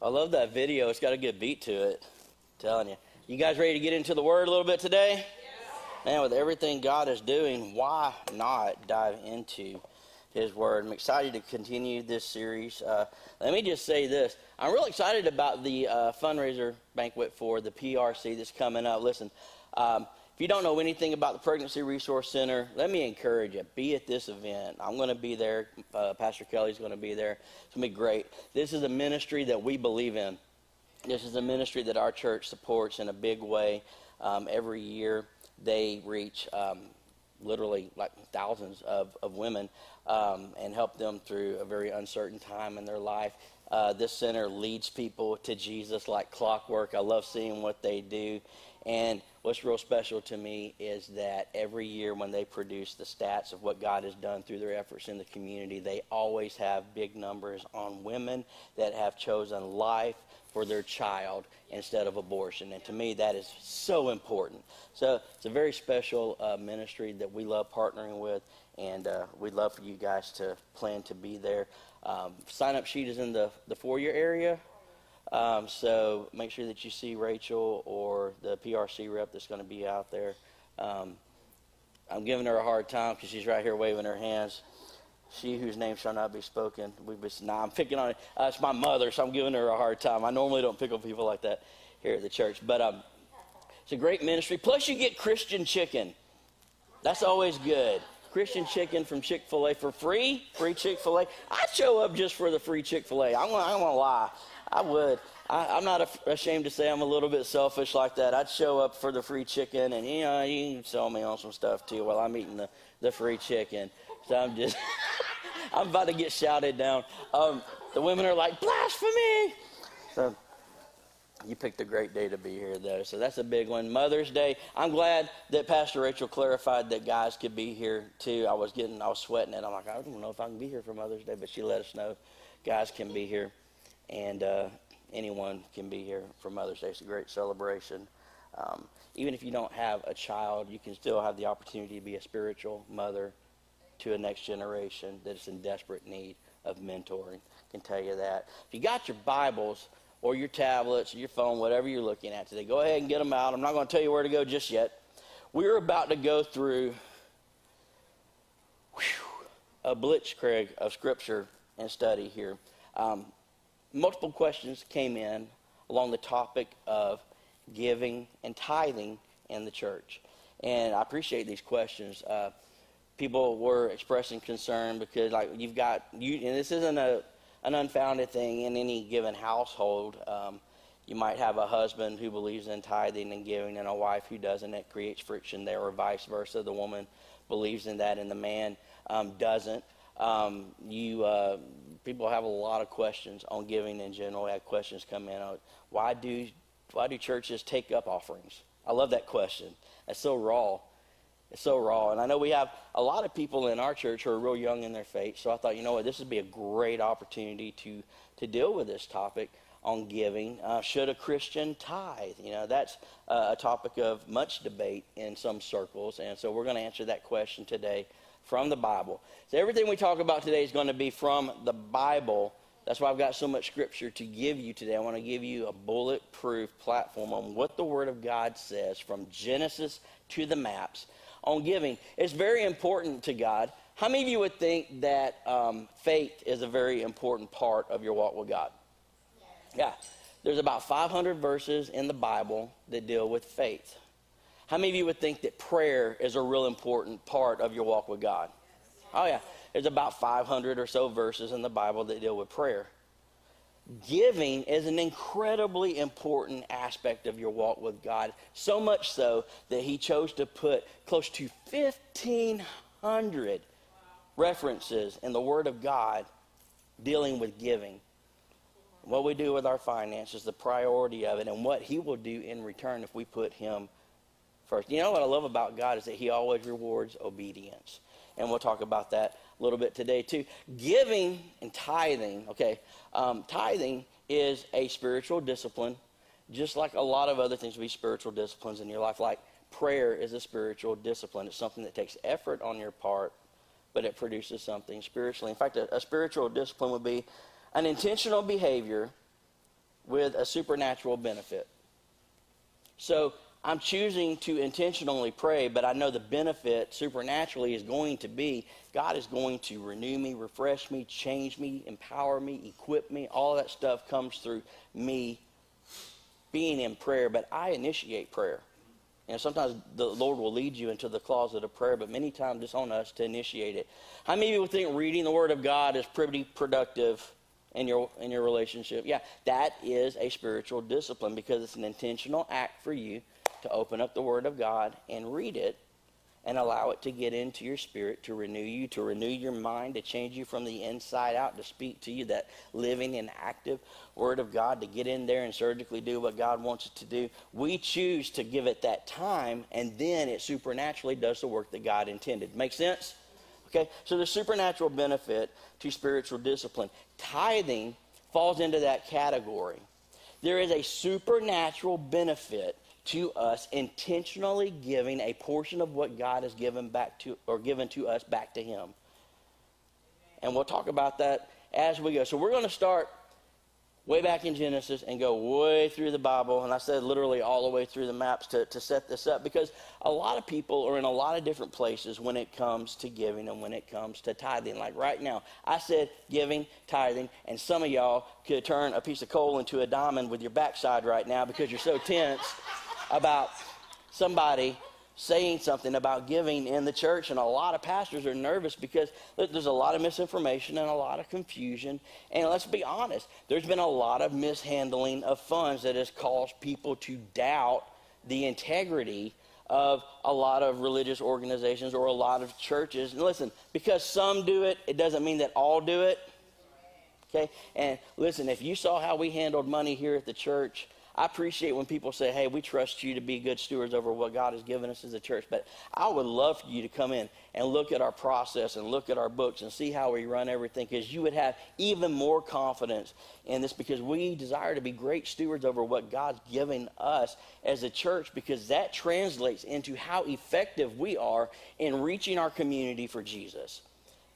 I love that video. It's got a good beat to it. I'm telling you. You guys ready to get into the Word a little bit today? Man, with everything God is doing, why not dive into His Word? I'm excited to continue this series. Uh, let me just say this I'm real excited about the uh, fundraiser banquet for the PRC that's coming up. Listen, um, if you don't know anything about the Pregnancy Resource Center, let me encourage you. Be at this event. I'm going to be there. Uh, Pastor Kelly's going to be there. It's going to be great. This is a ministry that we believe in. This is a ministry that our church supports in a big way. Um, every year, they reach um, literally like thousands of, of women um, and help them through a very uncertain time in their life. Uh, this center leads people to Jesus like clockwork. I love seeing what they do. And what's real special to me is that every year when they produce the stats of what God has done through their efforts in the community, they always have big numbers on women that have chosen life for their child instead of abortion. And to me, that is so important. So it's a very special uh, ministry that we love partnering with, and uh, we'd love for you guys to plan to be there. Um, sign up sheet is in the, the foyer area. Um, so make sure that you see Rachel or the PRC rep that's going to be out there. Um, I'm giving her a hard time because she's right here waving her hands. She whose name shall not be spoken. We be, nah, I'm picking on it. Uh, it's my mother, so I'm giving her a hard time. I normally don't pick on people like that here at the church, but um, it's a great ministry. Plus, you get Christian chicken. That's always good. Christian chicken from Chick fil A for free, free Chick fil A. I'd show up just for the free Chick fil A. I'm going to lie. I would. I, am not ashamed to say I'm a little bit selfish like that. I'd show up for the free chicken, and you know, you can sell me on some stuff too while I'm eating the, the free chicken. So I'm just, I'm about to get shouted down. Um, the women are like, blasphemy! So you picked a great day to be here, though. So that's a big one. Mother's Day. I'm glad that Pastor Rachel clarified that guys could be here too. I was getting, I was sweating it. I'm like, I don't know if I can be here for Mother's Day, but she let us know guys can be here and uh, anyone can be here for Mother's Day. It's a great celebration. Um, even if you don't have a child, you can still have the opportunity to be a spiritual mother to a next generation that is in desperate need of mentoring. I can tell you that. If you got your Bibles or your tablets or your phone, whatever you're looking at today, go ahead and get them out. I'm not going to tell you where to go just yet. We're about to go through whew, a blitzkrieg of Scripture and study here. Um, multiple questions came in along the topic of giving and tithing in the church. And I appreciate these questions. Uh, people were expressing concern because, like, you've got you, and this isn't a an unfounded thing in any given household. Um, you might have a husband who believes in tithing and giving, and a wife who doesn't. It creates friction there, or vice versa. The woman believes in that, and the man um, doesn't. Um, you uh, people have a lot of questions on giving in general. We have questions come in on why do why do churches take up offerings? I love that question. It's so raw. It's so raw. And I know we have a lot of people in our church who are real young in their faith. So I thought, you know what, this would be a great opportunity to to deal with this topic on giving. Uh, should a Christian tithe? You know, that's uh, a topic of much debate in some circles. And so we're going to answer that question today from the Bible. So everything we talk about today is going to be from the Bible. That's why I've got so much scripture to give you today. I want to give you a bulletproof platform on what the Word of God says from Genesis to the maps on giving. It's very important to God. How many of you would think that um, faith is a very important part of your walk with God? Yeah. There's about 500 verses in the Bible that deal with faith. How many of you would think that prayer is a real important part of your walk with God? Oh, yeah. There's about 500 or so verses in the Bible that deal with prayer. Giving is an incredibly important aspect of your walk with God, so much so that He chose to put close to 1,500 references in the Word of God dealing with giving. What we do with our finances, the priority of it, and what He will do in return if we put Him first. You know what I love about God is that He always rewards obedience. And we'll talk about that a little bit today, too. Giving and tithing, okay, um, tithing is a spiritual discipline, just like a lot of other things will be spiritual disciplines in your life. Like prayer is a spiritual discipline, it's something that takes effort on your part, but it produces something spiritually. In fact, a, a spiritual discipline would be an intentional behavior with a supernatural benefit. So I'm choosing to intentionally pray, but I know the benefit supernaturally is going to be God is going to renew me, refresh me, change me, empower me, equip me. All that stuff comes through me being in prayer, but I initiate prayer. And sometimes the Lord will lead you into the closet of prayer, but many times it's on us to initiate it. How many people think reading the Word of God is pretty productive in your in your relationship? Yeah, that is a spiritual discipline because it's an intentional act for you to open up the Word of God and read it and allow it to get into your spirit, to renew you, to renew your mind, to change you from the inside out, to speak to you that living and active Word of God, to get in there and surgically do what God wants it to do. We choose to give it that time, and then it supernaturally does the work that God intended. Make sense? Okay, so the supernatural benefit to spiritual discipline. Tithing falls into that category. There is a supernatural benefit to us intentionally giving a portion of what God has given back to or given to us back to him. And we'll talk about that as we go. So we're going to start way back in Genesis and go way through the Bible. And I said literally all the way through the maps to, to set this up because a lot of people are in a lot of different places when it comes to giving and when it comes to tithing. Like right now, I said giving, tithing, and some of y'all could turn a piece of coal into a diamond with your backside right now because you're so tense about somebody saying something about giving in the church, and a lot of pastors are nervous because there's a lot of misinformation and a lot of confusion. And let's be honest, there's been a lot of mishandling of funds that has caused people to doubt the integrity of a lot of religious organizations or a lot of churches. And listen, because some do it, it doesn't mean that all do it. Okay? And listen, if you saw how we handled money here at the church, I appreciate when people say, hey, we trust you to be good stewards over what God has given us as a church. But I would love for you to come in and look at our process and look at our books and see how we run everything because you would have even more confidence in this because we desire to be great stewards over what God's given us as a church because that translates into how effective we are in reaching our community for Jesus.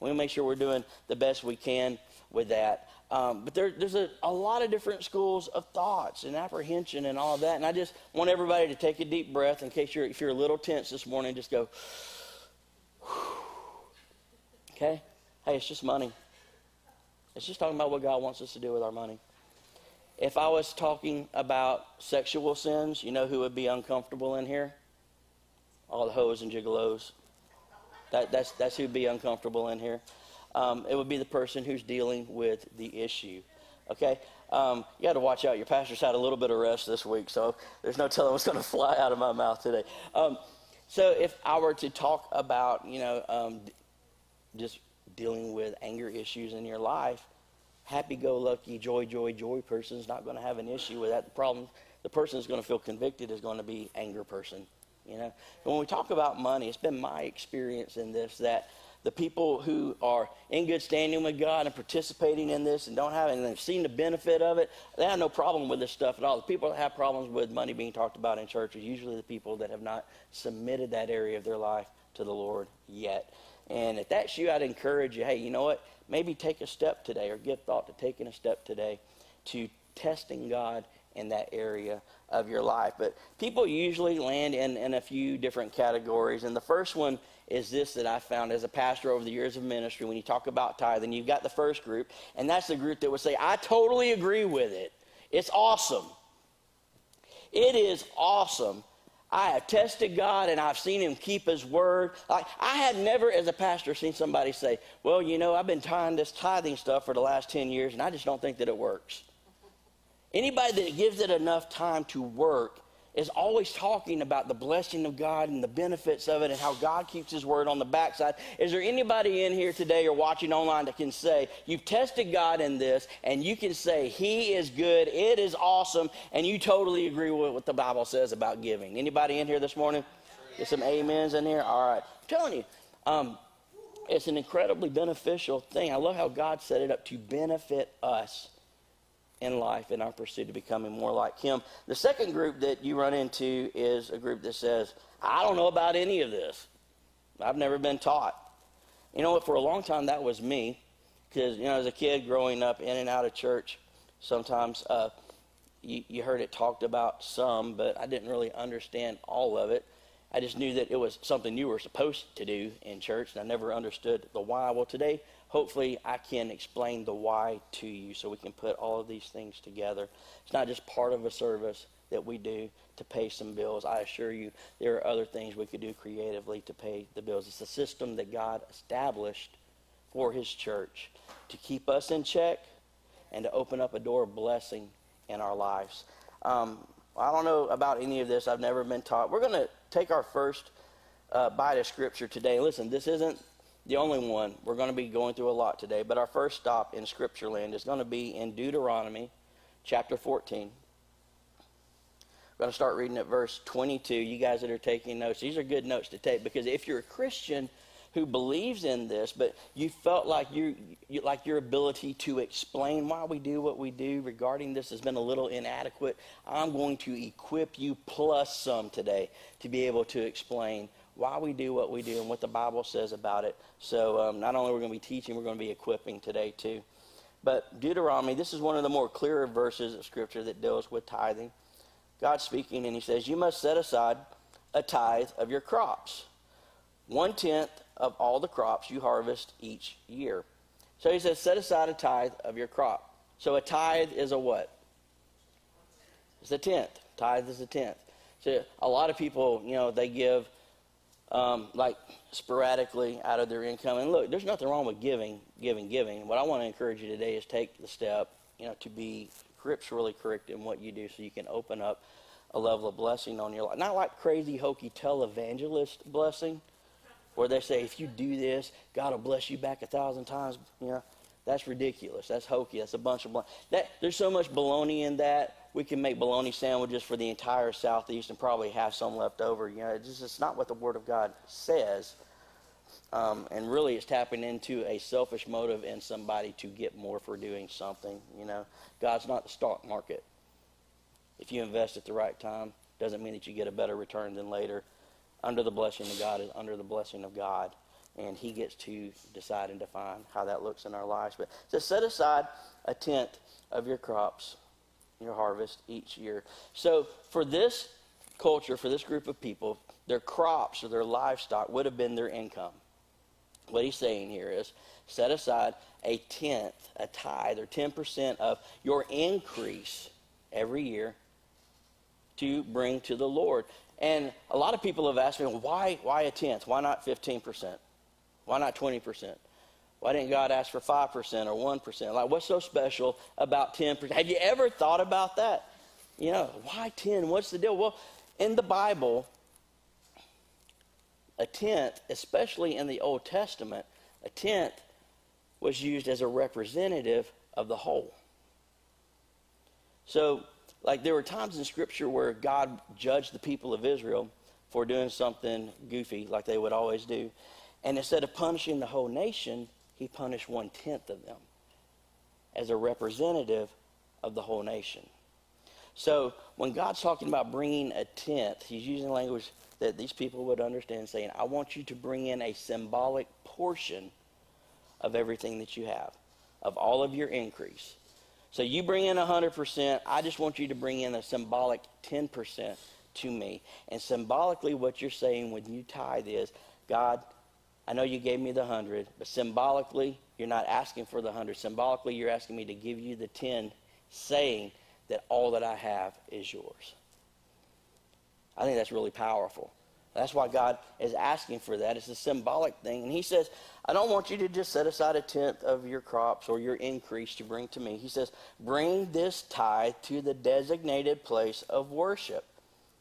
We make sure we're doing the best we can with that. Um, but there, there's a, a lot of different schools of thoughts and apprehension and all of that. And I just want everybody to take a deep breath in case you're, if you're a little tense this morning, just go, okay? Hey, it's just money. It's just talking about what God wants us to do with our money. If I was talking about sexual sins, you know who would be uncomfortable in here? All the hoes and gigolos. That, that's, that's who'd be uncomfortable in here um, it would be the person who's dealing with the issue. Okay? Um, you got to watch out. Your pastor's had a little bit of rest this week, so there's no telling what's going to fly out of my mouth today. Um, so if I were to talk about, you know, um, just dealing with anger issues in your life, happy-go-lucky, joy, joy, joy person is not going to have an issue with that. Problem, the person who's going to feel convicted is going to be anger person. You know, when we talk about money, it's been my experience in this that the people who are in good standing with God and participating in this and don't have and they've seen the benefit of it, they have no problem with this stuff at all. The people that have problems with money being talked about in church are usually the people that have not submitted that area of their life to the Lord yet. And if that's you, I'd encourage you, hey, you know what? Maybe take a step today or give thought to taking a step today to testing God in that area of your life. But people usually land in, in a few different categories. And the first one is this that I found as a pastor over the years of ministry. When you talk about tithing, you've got the first group, and that's the group that would say, I totally agree with it. It's awesome. It is awesome. I have tested God and I've seen him keep his word. Like I had never, as a pastor, seen somebody say, Well, you know, I've been trying this tithing stuff for the last 10 years and I just don't think that it works. Anybody that gives it enough time to work is always talking about the blessing of God and the benefits of it and how God keeps his word on the backside. Is there anybody in here today or watching online that can say, you've tested God in this and you can say, he is good, it is awesome, and you totally agree with what the Bible says about giving? Anybody in here this morning? Get some amens in here? All right. I'm telling you, um, it's an incredibly beneficial thing. I love how God set it up to benefit us in life in our pursuit of becoming more like Him. The second group that you run into is a group that says, I don't know about any of this. I've never been taught. You know what? For a long time, that was me. Because, you know, as a kid growing up in and out of church, sometimes uh, you, you heard it talked about some, but I didn't really understand all of it. I just knew that it was something you were supposed to do in church, and I never understood the why. Well, today, hopefully, I can explain the why to you so we can put all of these things together. It's not just part of a service that we do to pay some bills. I assure you, there are other things we could do creatively to pay the bills. It's a system that God established for His church to keep us in check and to open up a door of blessing in our lives. Um, I don't know about any of this. I've never been taught. We're going to take our first uh, bite of Scripture today. Listen, this isn't the only one. We're going to be going through a lot today, but our first stop in Scripture land is going to be in Deuteronomy chapter 14. We're going to start reading at verse 22. You guys that are taking notes, these are good notes to take because if you're a Christian, who believes in this, but you felt like you, you, like your ability to explain why we do what we do regarding this has been a little inadequate. I'm going to equip you plus some today to be able to explain why we do what we do and what the Bible says about it. So um, not only we're going to be teaching, we're going to be equipping today too. But Deuteronomy, this is one of the more clearer verses of Scripture that deals with tithing. God's speaking, and He says, "You must set aside a tithe of your crops." one tenth of all the crops you harvest each year. So he says, set aside a tithe of your crop. So a tithe is a what? It's a tenth. Tithe is a tenth. So a lot of people, you know, they give um, like sporadically out of their income. And look, there's nothing wrong with giving, giving, giving. What I want to encourage you today is take the step, you know, to be scripturally correct in what you do so you can open up a level of blessing on your life. Not like crazy, hokey televangelist blessing, where they say, if you do this, God will bless you back a thousand times. You know, that's ridiculous. That's hokey. That's a bunch of that. There's so much baloney in that. We can make bologna sandwiches for the entire southeast and probably have some left over. You know, it's just it's not what the Word of God says. Um, and really, it's tapping into a selfish motive in somebody to get more for doing something. You know, God's not the stock market. If you invest at the right time, doesn't mean that you get a better return than later under the blessing of God is under the blessing of God. And he gets to decide and define how that looks in our lives. But to set aside a tenth of your crops, your harvest each year. So for this culture, for this group of people, their crops or their livestock would have been their income. What he's saying here is set aside a tenth, a tithe, or 10% of your increase every year to bring to the Lord. And a lot of people have asked me, why, why a tenth? Why not 15%? Why not 20%? Why didn't God ask for 5% or 1%? Like, what's so special about 10%? Have you ever thought about that? You know, why 10? What's the deal? Well, in the Bible, a tenth, especially in the Old Testament, a tenth was used as a representative of the whole. So like there were times in Scripture where God judged the people of Israel for doing something goofy, like they would always do. And instead of punishing the whole nation, he punished one tenth of them as a representative of the whole nation. So when God's talking about bringing a tenth, he's using language that these people would understand, saying, I want you to bring in a symbolic portion of everything that you have, of all of your increase. So you bring in 100%. I just want you to bring in a symbolic 10% to me. And symbolically, what you're saying when you tithe is, God, I know you gave me the 100, but symbolically, you're not asking for the 100. Symbolically, you're asking me to give you the 10, saying that all that I have is yours. I think that's really powerful. That's why God is asking for that. It's a symbolic thing. And He says, I don't want you to just set aside a tenth of your crops or your increase to bring to me. He says, bring this tithe to the designated place of worship,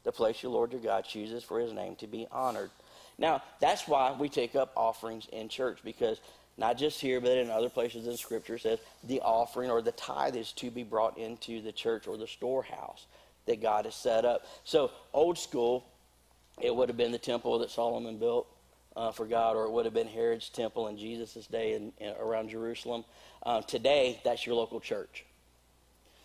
the place your Lord your God chooses for His name to be honored. Now, that's why we take up offerings in church because not just here, but in other places in Scripture, says the offering or the tithe is to be brought into the church or the storehouse that God has set up. So, old school, it would have been the temple that Solomon built uh, for God, or it would have been Herod's temple in Jesus' day in, in, around Jerusalem. Uh, today, that's your local church.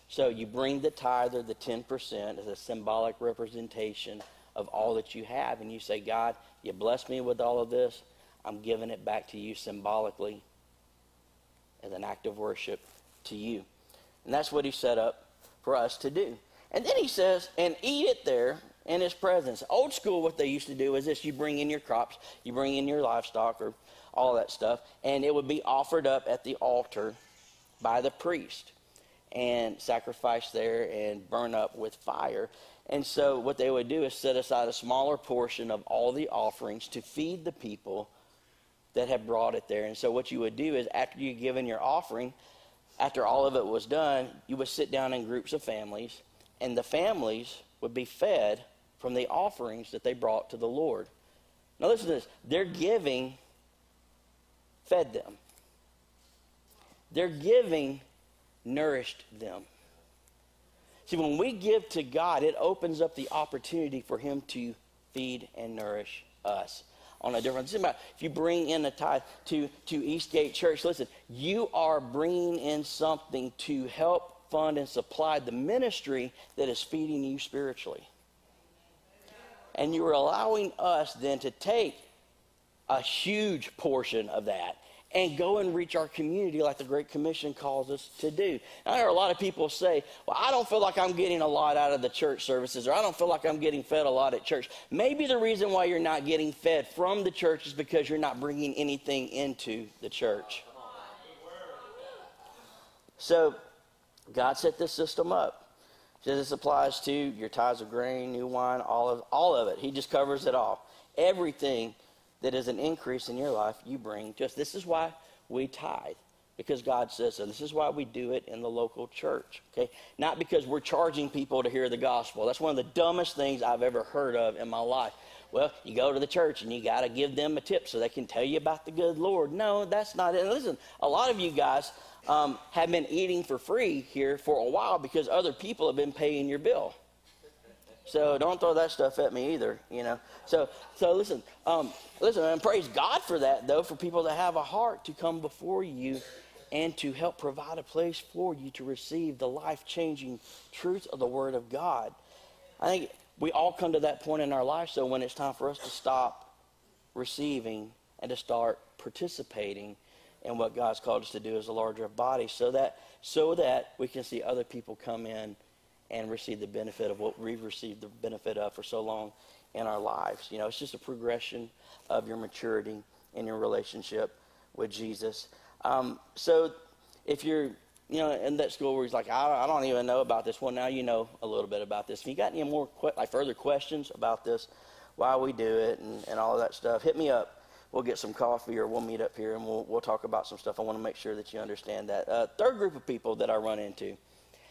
So you bring the tithe or the 10% as a symbolic representation of all that you have, and you say, God, you bless me with all of this. I'm giving it back to you symbolically as an act of worship to you. And that's what he set up for us to do. And then he says, and eat it there in his presence. Old school, what they used to do is this you bring in your crops, you bring in your livestock, or all that stuff, and it would be offered up at the altar by the priest and sacrificed there and burn up with fire. And so, what they would do is set aside a smaller portion of all the offerings to feed the people that had brought it there. And so, what you would do is, after you given your offering, after all of it was done, you would sit down in groups of families, and the families would be fed from the offerings that they brought to the Lord. Now, listen to this their giving fed them, their giving nourished them. See, when we give to God, it opens up the opportunity for Him to feed and nourish us on a different. If you bring in a tithe to, to Eastgate Church, listen, you are bringing in something to help fund and supply the ministry that is feeding you spiritually. And you are allowing us then to take a huge portion of that and go and reach our community like the Great Commission calls us to do. I hear a lot of people say, Well, I don't feel like I'm getting a lot out of the church services, or I don't feel like I'm getting fed a lot at church. Maybe the reason why you're not getting fed from the church is because you're not bringing anything into the church. So, God set this system up. So this applies to your tithes of grain, new wine, all of all of it. He just covers it all. Everything that is an increase in your life, you bring just this is why we tithe. Because God says so. This is why we do it in the local church. Okay? Not because we're charging people to hear the gospel. That's one of the dumbest things I've ever heard of in my life. Well, you go to the church and you got to give them a tip so they can tell you about the good Lord. No, that's not it. And listen, a lot of you guys um, have been eating for free here for a while because other people have been paying your bill. So don't throw that stuff at me either, you know. So so listen, um, listen, and praise God for that though, for people that have a heart to come before you and to help provide a place for you to receive the life-changing truth of the Word of God. I think we all come to that point in our life. So when it's time for us to stop receiving and to start participating in what God's called us to do as a larger body, so that so that we can see other people come in and receive the benefit of what we've received the benefit of for so long in our lives. You know, it's just a progression of your maturity in your relationship with Jesus. Um, so if you're, you know, in that school where he's like, I, I, don't even know about this. Well, now you know a little bit about this. If you got any more, que- like further questions about this, why we do it and, and all of that stuff, hit me up. We'll get some coffee or we'll meet up here and we'll, we'll talk about some stuff. I want to make sure that you understand that. Uh, third group of people that I run into,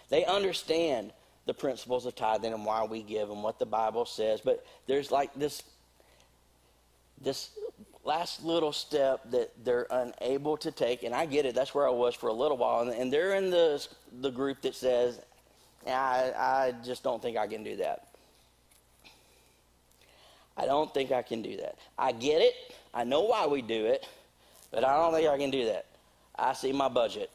they understand – the principles of tithing and why we give and what the Bible says. But there's like this this last little step that they're unable to take, and I get it. That's where I was for a little while, and, and they're in the the group that says, I, I just don't think I can do that. I don't think I can do that. I get it. I know why we do it, but I don't think I can do that. I see my budget.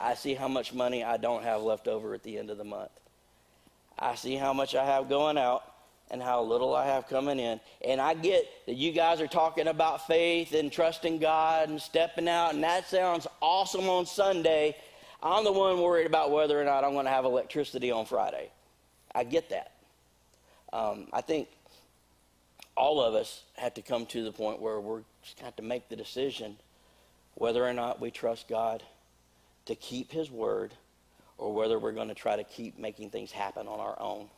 I see how much money I don't have left over at the end of the month. I see how much I have going out and how little I have coming in. And I get that you guys are talking about faith and trusting God and stepping out, and that sounds awesome on Sunday. I'm the one worried about whether or not I'm going to have electricity on Friday. I get that. Um, I think all of us have to come to the point where we're just to make the decision whether or not we trust God to keep his word or whether we're going to try to keep making things happen on our own.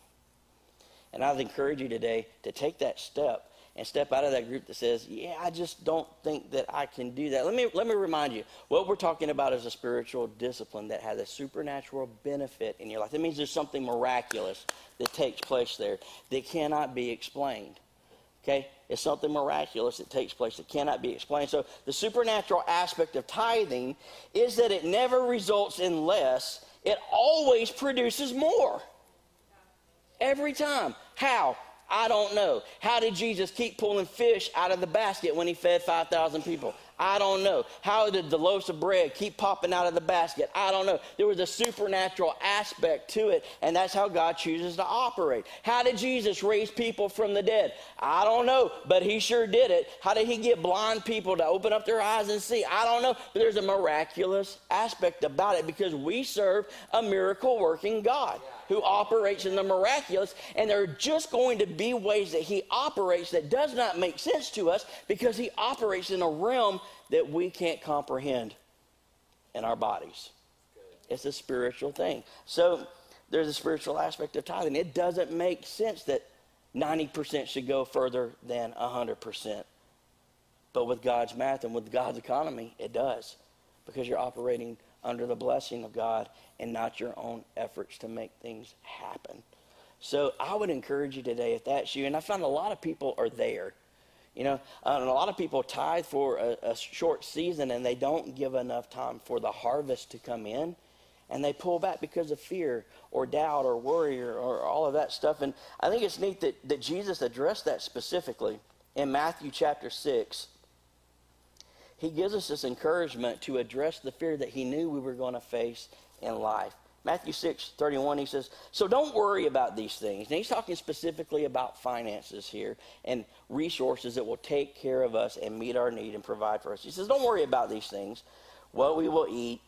And I'd encourage you today to take that step and step out of that group that says, "Yeah, I just don't think that I can do that." Let me let me remind you, what we're talking about is a spiritual discipline that has a supernatural benefit in your life. That means there's something miraculous that takes place there that cannot be explained. Okay? It's something miraculous that takes place that cannot be explained. So, the supernatural aspect of tithing is that it never results in less, it always produces more. Every time. How? I don't know. How did Jesus keep pulling fish out of the basket when he fed 5,000 people? I don't know. How did the loaves of bread keep popping out of the basket? I don't know. There was a supernatural aspect to it, and that's how God chooses to operate. How did Jesus raise people from the dead? I don't know, but he sure did it. How did he get blind people to open up their eyes and see? I don't know, but there's a miraculous aspect about it because we serve a miracle working God who operates in the miraculous, and there are just going to be ways that he operates that does not make sense to us because he operates in a realm that we can't comprehend in our bodies. It's a spiritual thing. So there's a spiritual aspect of tithing. It doesn't make sense that 90% should go further than 100%. But with God's math and with God's economy, it does because you're operating under the blessing of God and not your own efforts to make things happen. So I would encourage you today, if that's you, and I find a lot of people are there. You know, and a lot of people tithe for a, a short season and they don't give enough time for the harvest to come in and they pull back because of fear or doubt or worry or, or, all of that stuff. And I think it's neat that, that Jesus addressed that specifically in Matthew chapter 6 he gives us this encouragement to address the fear that he knew we were going to face in life. Matthew 6, 31, he says, So don't worry about these things. And he's talking specifically about finances here and resources that will take care of us and meet our need and provide for us. He says, Don't worry about these things, what we will eat,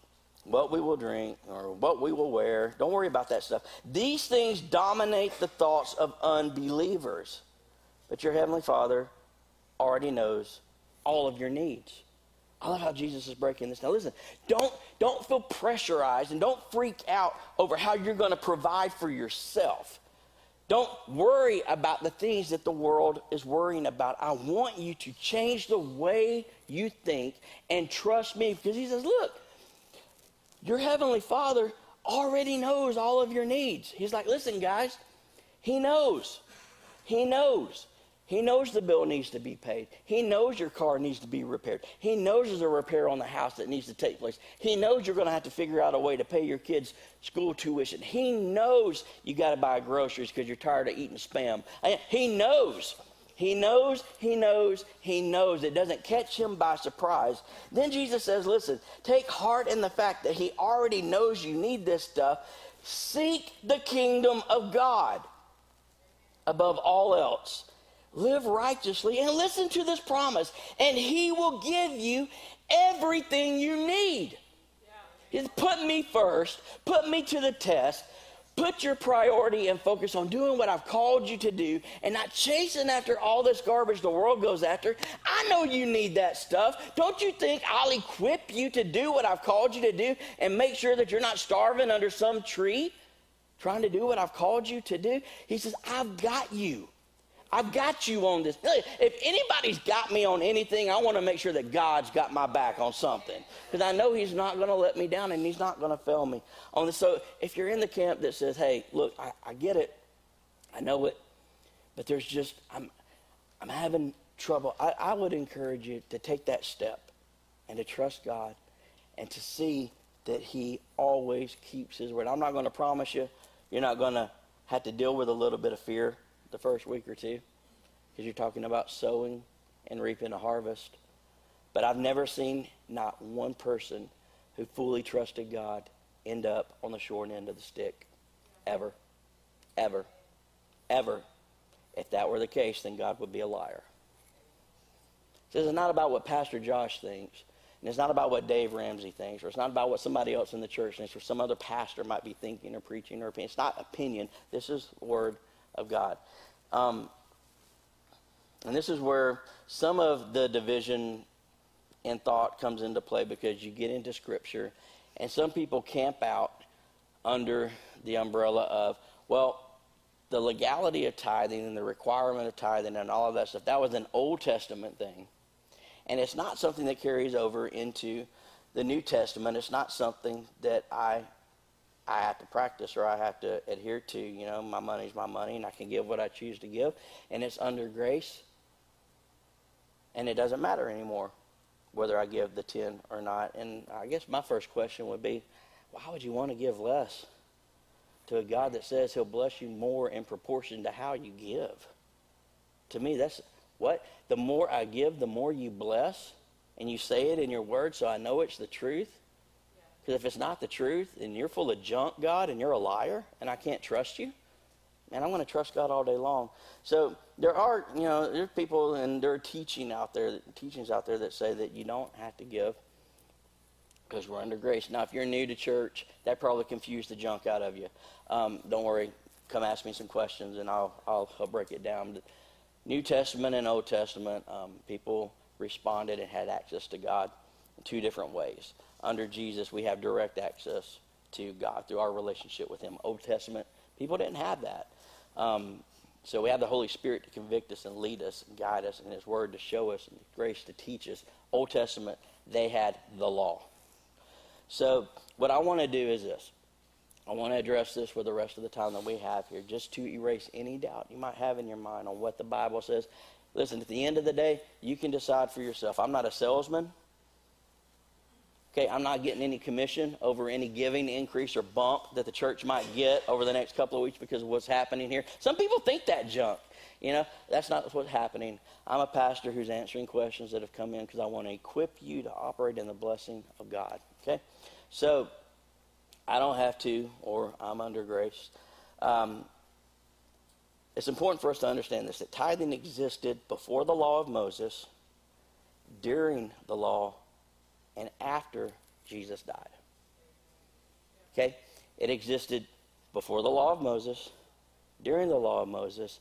what we will drink, or what we will wear. Don't worry about that stuff. These things dominate the thoughts of unbelievers. But your Heavenly Father already knows all of your needs. I love how Jesus is breaking this. Now listen, don't, don't feel pressurized and don't freak out over how you're going to provide for yourself. Don't worry about the things that the world is worrying about. I want you to change the way you think and trust me because he says, look, your heavenly father already knows all of your needs. He's like, listen, guys, he knows. He knows. He knows the bill needs to be paid. He knows your car needs to be repaired. He knows there's a repair on the house that needs to take place. He knows you're going to have to figure out a way to pay your kids' school tuition. He knows you got to buy groceries because you're tired of eating spam. He knows. He knows, he knows, he knows. It doesn't catch him by surprise. Then Jesus says, listen, take heart in the fact that he already knows you need this stuff. Seek the kingdom of God above all else live righteously, and listen to this promise, and He will give you everything you need. Yeah. Put me first, put me to the test, put your priority and focus on doing what I've called you to do and not chasing after all this garbage the world goes after. I know you need that stuff. Don't you think I'll equip you to do what I've called you to do and make sure that you're not starving under some tree trying to do what I've called you to do? He says, I've got you. I've got you on this. If anybody's got me on anything, I want to make sure that God's got my back on something. Because I know He's not going to let me down and He's not going to fail me. So if you're in the camp that says, hey, look, I, I get it, I know it, but there's just, I'm, I'm having trouble, I, I would encourage you to take that step and to trust God and to see that He always keeps His word. I'm not going to promise you you're not going to have to deal with a little bit of fear the first week or two because you're talking about sowing and reaping a harvest. But I've never seen not one person who fully trusted God end up on the short end of the stick. Ever. Ever. Ever. If that were the case, then God would be a liar. So is not about what Pastor Josh thinks. And it's not about what Dave Ramsey thinks, or it's not about what somebody else in the church thinks, or some other pastor might be thinking or preaching or opinion. It's not opinion. This is the word of God. Um, and this is where some of the division in thought comes into play because you get into Scripture, and some people camp out under the umbrella of, well, the legality of tithing and the requirement of tithing and all of that stuff, that was an Old Testament thing. And it's not something that carries over into the New Testament. It's not something that I I have to practice or I have to adhere to. You know, my money's my money and I can give what I choose to give. And it's under grace. And it doesn't matter anymore whether I give the 10 or not. And I guess my first question would be why would you want to give less to a God that says he'll bless you more in proportion to how you give? To me, that's what? The more I give, the more you bless. and you say it in your word so I know it's the truth? Because if it's not the truth and you're full of junk, God, and you're a liar, and I can't trust you, man, I'm going to trust God all day long. So there are, you know, there's people and there are teaching out there, teachings out there that say that you don't have to give because we're under grace. Now, if you're new to church, that probably confused the junk out of you. Um, don't worry. Come ask me some questions, and I'll, I'll, I'll break it down. New Testament and Old Testament, um, people responded and had access to God in two different ways. Under Jesus, we have direct access to God through our relationship with Him. Old Testament, people didn't have that. Um, so we have the Holy Spirit to convict us and lead us and guide us, and His Word to show us, and grace to teach us. Old Testament, they had the law. So what I want to do is this. I want to address this for the rest of the time that we have here, just to erase any doubt you might have in your mind on what the Bible says. Listen, at the end of the day, you can decide for yourself. I'm not a salesman. Okay, I'm not getting any commission over any giving increase or bump that the church might get over the next couple of weeks because of what's happening here. Some people think that junk. You know, that's not what's happening. I'm a pastor who's answering questions that have come in because I want to equip you to operate in the blessing of God. Okay? So, I don't have to, or I'm under grace. Um, it's important for us to understand this that tithing existed before the law of Moses, during the law, and after Jesus died. Okay? It existed before the law of Moses, during the law of Moses,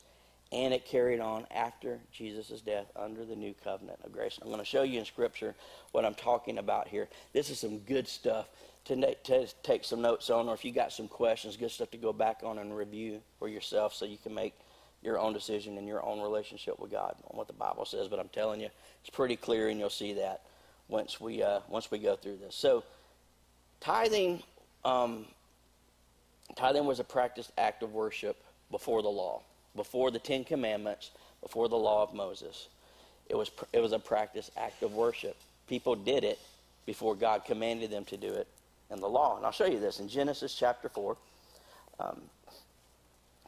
and it carried on after Jesus' death under the new covenant of grace. I'm going to show you in Scripture what I'm talking about here. This is some good stuff to, to take some notes on, or if you got some questions, good stuff to go back on and review for yourself so you can make your own decision in your own relationship with God on what the Bible says. But I'm telling you, it's pretty clear, and you'll see that once we uh, once we go through this. So, tithing, um, tithing was a practiced act of worship before the law, before the Ten Commandments, before the law of Moses. It was it was a practiced act of worship. People did it before God commanded them to do it in the law. And I'll show you this in Genesis chapter 4, um,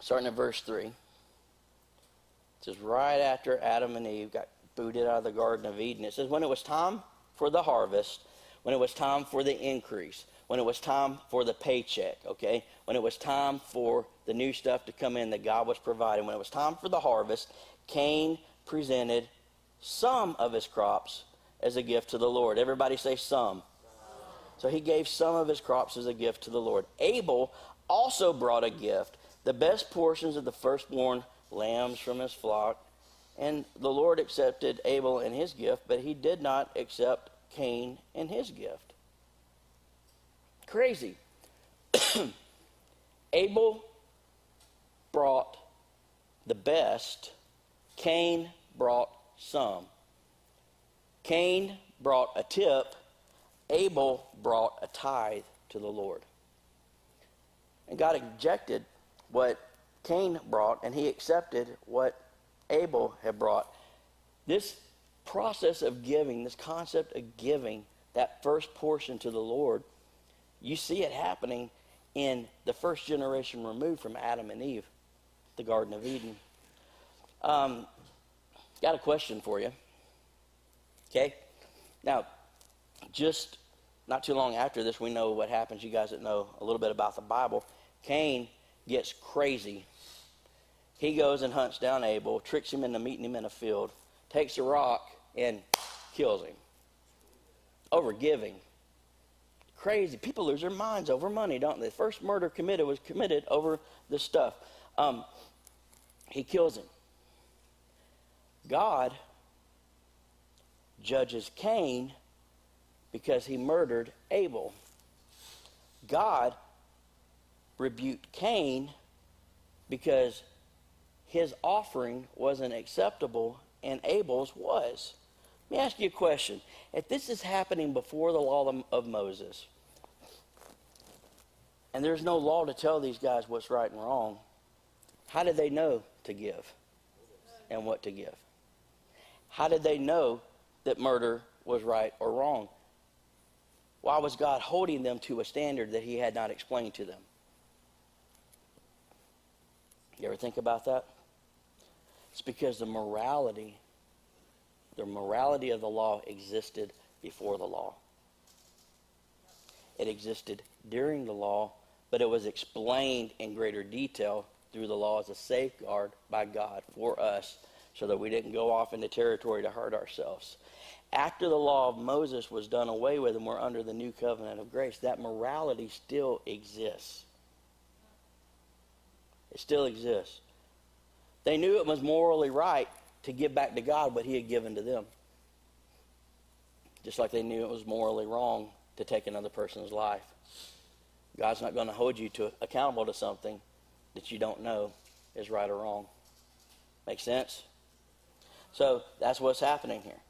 starting at verse 3. It says, right after Adam and Eve got booted out of the Garden of Eden, it says, when it was time for the harvest, when it was time for the increase, when it was time for the paycheck, okay? When it was time for the new stuff to come in that God was providing, when it was time for the harvest, Cain presented some of his crops as a gift to the Lord. Everybody say some. So he gave some of his crops as a gift to the Lord. Abel also brought a gift, the best portions of the firstborn lambs from his flock. And the Lord accepted Abel and his gift, but he did not accept Cain and his gift. Crazy. Abel brought the best, Cain brought some. Cain brought a tip, Abel brought a tithe to the Lord. And God rejected what Cain brought, and he accepted what Abel had brought. This process of giving, this concept of giving that first portion to the Lord, you see it happening in the first generation removed from Adam and Eve, the Garden of Eden. Um, got a question for you. Okay? Now, just not too long after this, we know what happens. You guys that know a little bit about the Bible, Cain gets crazy. He goes and hunts down Abel, tricks him into meeting him in a field, takes a rock and kills him over giving. Crazy. People lose their minds over money, don't they? The first murder committed was committed over this stuff. Um, he kills him. God judges Cain because he murdered Abel. God rebuked Cain because his offering wasn't acceptable and Abel's was. Let me ask you a question. If this is happening before the law of Moses, and there's no law to tell these guys what's right and wrong, how did they know to give and what to give? How did they know that murder was right or wrong? Why was God holding them to a standard that He had not explained to them? You ever think about that? It's because the morality, the morality of the law existed before the law. It existed during the law, but it was explained in greater detail through the law as a safeguard by God for us so that we didn't go off into territory to hurt ourselves. After the law of Moses was done away with and we're under the new covenant of grace, that morality still exists. It still exists. They knew it was morally right to give back to God what He had given to them. Just like they knew it was morally wrong to take another person's life. God's not going to hold you to accountable to something that you don't know is right or wrong. Make sense? So that's what's happening here.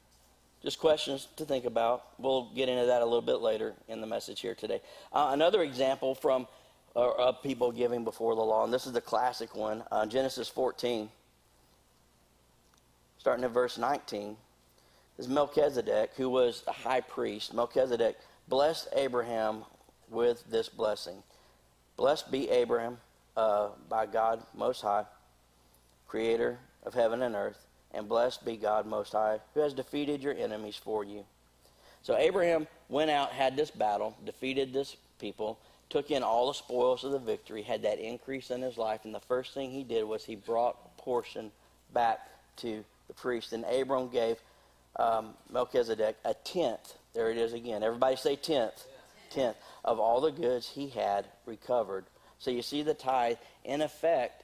Just questions to think about. We'll get into that a little bit later in the message here today. Uh, another example from uh, of people giving before the law, and this is the classic one, uh, Genesis 14, starting at verse 19. This is Melchizedek, who was a high priest. Melchizedek blessed Abraham with this blessing. Blessed be Abraham uh, by God Most High, creator of heaven and earth, and blessed be God Most High, who has defeated your enemies for you. So Abraham went out, had this battle, defeated this people, took in all the spoils of the victory, had that increase in his life, and the first thing he did was he brought a portion back to the priest. And Abram gave um, Melchizedek a tenth. There it is again. Everybody say tenth. Tenth of all the goods he had recovered. So you see the tithe in effect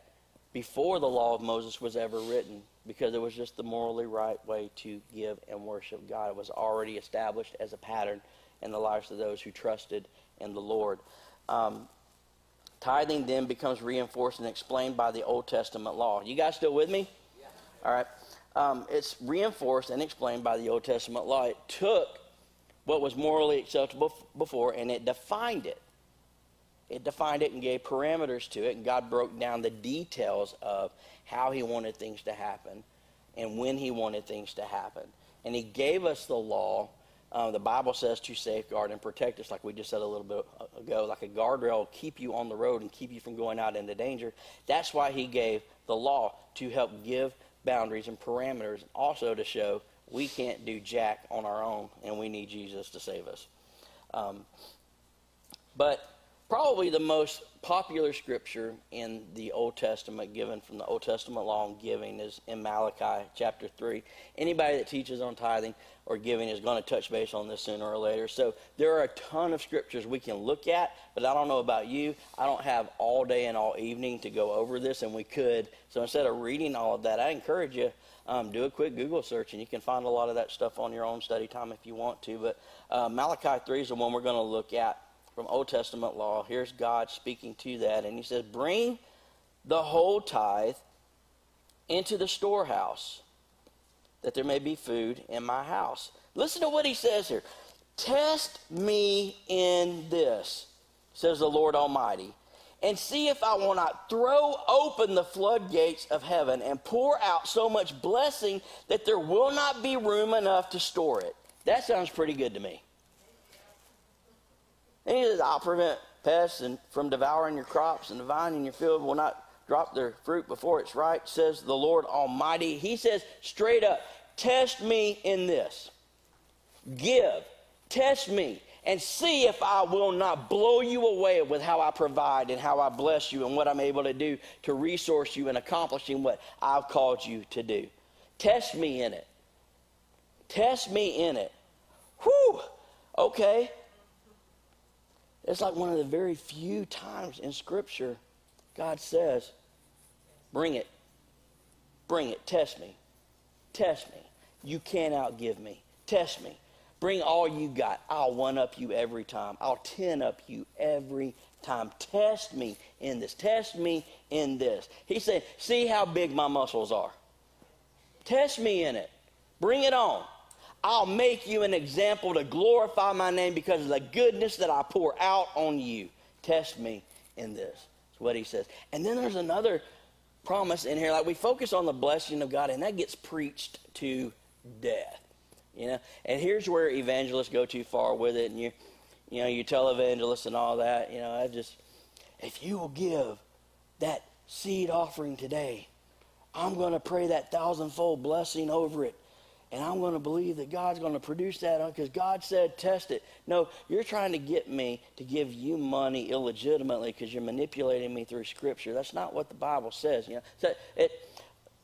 before the law of Moses was ever written because it was just the morally right way to give and worship God. It was already established as a pattern in the lives of those who trusted in the Lord. Um, tithing then becomes reinforced and explained by the Old Testament law. You guys still with me? Yeah. All right. Um, it's reinforced and explained by the Old Testament law. It took what was morally acceptable before and it defined it. It defined it and gave parameters to it, and God broke down the details of how He wanted things to happen and when He wanted things to happen. And He gave us the law. Uh, the Bible says to safeguard and protect us, like we just said a little bit ago, like a guardrail, keep you on the road and keep you from going out into danger. That's why He gave the law to help give boundaries and parameters, also to show we can't do jack on our own, and we need Jesus to save us. Um, but probably the most popular scripture in the Old Testament, given from the Old Testament law on giving, is in Malachi chapter 3. Anybody that teaches on tithing or giving is going to touch base on this sooner or later. So there are a ton of scriptures we can look at, but I don't know about you. I don't have all day and all evening to go over this, and we could. So instead of reading all of that, I encourage you. Um, do a quick Google search, and you can find a lot of that stuff on your own study time if you want to. But uh, Malachi 3 is the one we're going to look at from Old Testament law. Here's God speaking to that. And he says, Bring the whole tithe into the storehouse, that there may be food in my house. Listen to what he says here. Test me in this, says the Lord Almighty, and see if I will not throw open the floodgates of heaven and pour out so much blessing that there will not be room enough to store it. That sounds pretty good to me. And he says, I'll prevent pests and from devouring your crops, and the vine in your field will not drop their fruit before it's ripe, says the Lord Almighty. He says straight up, test me in this. Give, test me, and see if I will not blow you away with how I provide and how I bless you and what I'm able to do to resource you in accomplishing what I've called you to do. Test me in it. Test me in it. Whew. Okay. It's like one of the very few times in Scripture God says, Bring it. Bring it. Test me. Test me. You can't outgive me. Test me. Bring all you got. I'll one up you every time. I'll ten up you every time. Test me in this. Test me in this. He said, See how big my muscles are. Test me in it. Bring it on. I'll make you an example to glorify my name because of the goodness that I pour out on you. Test me in this. That's what he says. And then there's another promise in here. Like we focus on the blessing of God, and that gets preached to death. You know, and here's where evangelists go too far with it, and you, you know, you tell evangelists and all that. You know, I just, if you will give that seed offering today, I'm going to pray that thousandfold blessing over it and I'm going to believe that God's going to produce that because God said test it. No, you're trying to get me to give you money illegitimately because you're manipulating me through Scripture. That's not what the Bible says. You know, so it,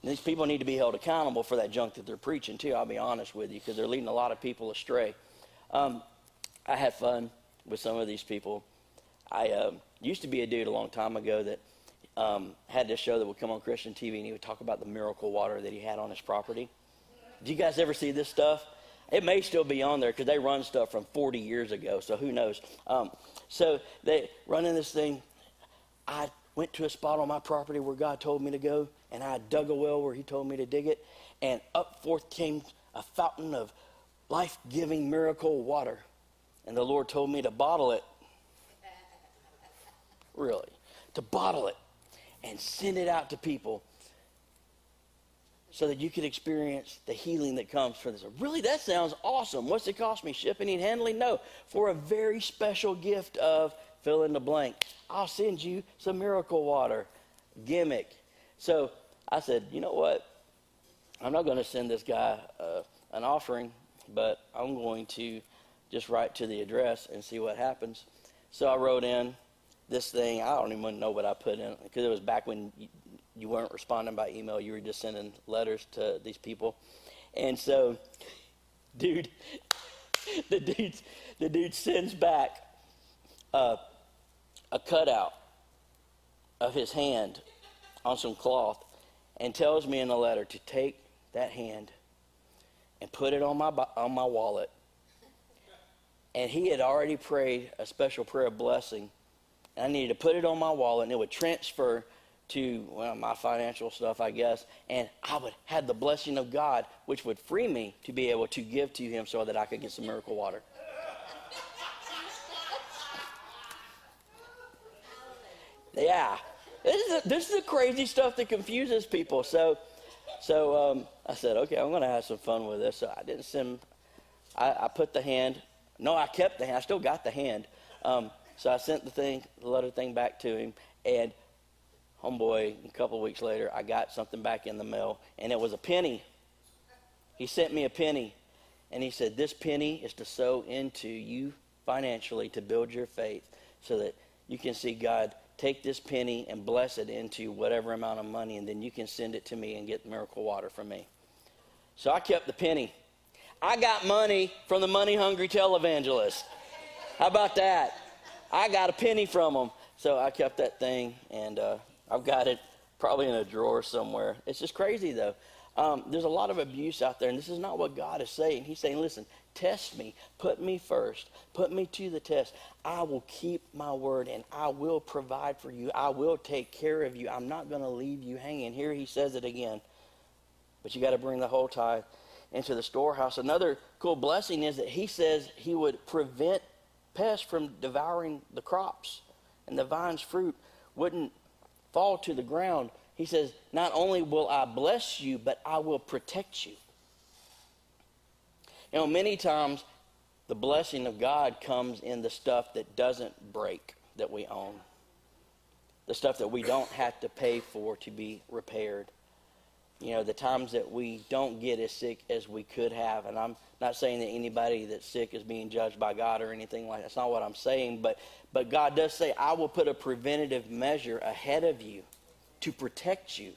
these people need to be held accountable for that junk that they're preaching too. I'll be honest with you because they're leading a lot of people astray. Um, I had fun with some of these people. I uh, used to be a dude a long time ago that um, had this show that would come on Christian TV, and he would talk about the miracle water that he had on his property. Do you guys ever see this stuff? It may still be on there because they run stuff from 40 years ago, so who knows? Um, so they running this thing. I went to a spot on my property where God told me to go, and I dug a well where He told me to dig it, and up forth came a fountain of life giving miracle water. And the Lord told me to bottle it. Really. To bottle it and send it out to people so that you could experience the healing that comes from this. Really, that sounds awesome. What's it cost me? Shipping and handling? No. For a very special gift of fill in the blank. I'll send you some miracle water. Gimmick. So I said, you know what? I'm not going to send this guy uh, an offering, but I'm going to just write to the address and see what happens. So I wrote in this thing. I don't even know what I put in because it was back when you weren't responding by email. You were just sending letters to these people. And so, dude, the dude, the dude sends back uh, a cutout of his hand on some cloth and tells me in the letter to take that hand and put it on my on my wallet. And he had already prayed a special prayer of blessing. And I needed to put it on my wallet, and it would transfer to well, my financial stuff, I guess, and I would have the blessing of God, which would free me to be able to give to Him so that I could get some miracle water. Yeah, this is, a, this is the crazy stuff that confuses people. So, so um, I said, okay, I'm going to have some fun with this. So I didn't send. I, I, put the hand. No, I kept the hand. I still got the hand. Um, so I sent the thing, the letter thing back to him, and homeboy, a couple weeks later, I got something back in the mail, and it was a penny. He sent me a penny, and he said, This penny is to sow into you financially to build your faith so that you can see God take this penny and bless it into whatever amount of money, and then you can send it to me and get miracle water from me. So I kept the penny. I got money from the money hungry televangelist. How about that? I got a penny from them. So I kept that thing, and uh, I've got it probably in a drawer somewhere. It's just crazy, though. Um, there's a lot of abuse out there, and this is not what God is saying. He's saying, listen, test me, put me first, put me to the test. I will keep my word, and I will provide for you. I will take care of you. I'm not going to leave you hanging. Here he says it again. But you got to bring the whole tithe into the storehouse. Another cool blessing is that he says he would prevent pests from devouring the crops, and the vine's fruit wouldn't fall to the ground, he says, Not only will I bless you, but I will protect you. You know, many times the blessing of God comes in the stuff that doesn't break that we own, the stuff that we don't have to pay for to be repaired. You know, the times that we don't get as sick as we could have. And I'm not saying that anybody that's sick is being judged by God or anything like that. That's not what I'm saying. But, but God does say, I will put a preventative measure ahead of you to protect you.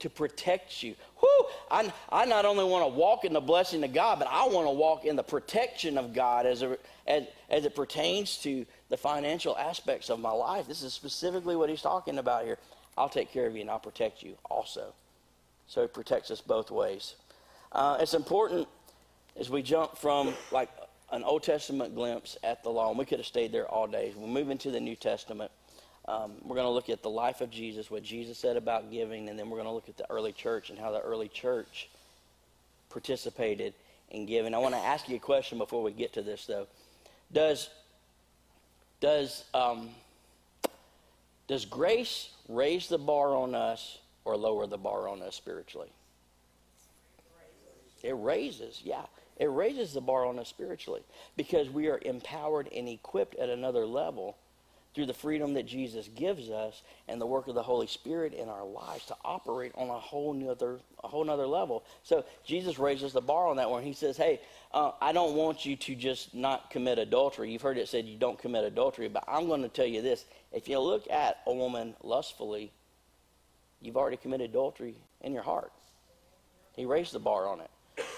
To protect you. Whew! I, I not only want to walk in the blessing of God, but I want to walk in the protection of God as, a, as, as it pertains to the financial aspects of my life. This is specifically what he's talking about here. I'll take care of you and I'll protect you also. So he protects us both ways. Uh, it's important as we jump from like an Old Testament glimpse at the law, and we could have stayed there all day. We move into the New Testament. Um, we're going to look at the life of Jesus, what Jesus said about giving, and then we're going to look at the early church and how the early church participated in giving. I want to ask you a question before we get to this, though. Does does um, does grace raise the bar on us or lower the bar on us spiritually? It raises, yeah. It raises the bar on us spiritually because we are empowered and equipped at another level through the freedom that Jesus gives us and the work of the Holy Spirit in our lives to operate on a whole nother a whole nother level. So Jesus raises the bar on that one. He says, "Hey, uh, I don't want you to just not commit adultery. You've heard it said you don't commit adultery, but I'm going to tell you this: if you look at a woman lustfully, you've already committed adultery in your heart." He raised the bar on it.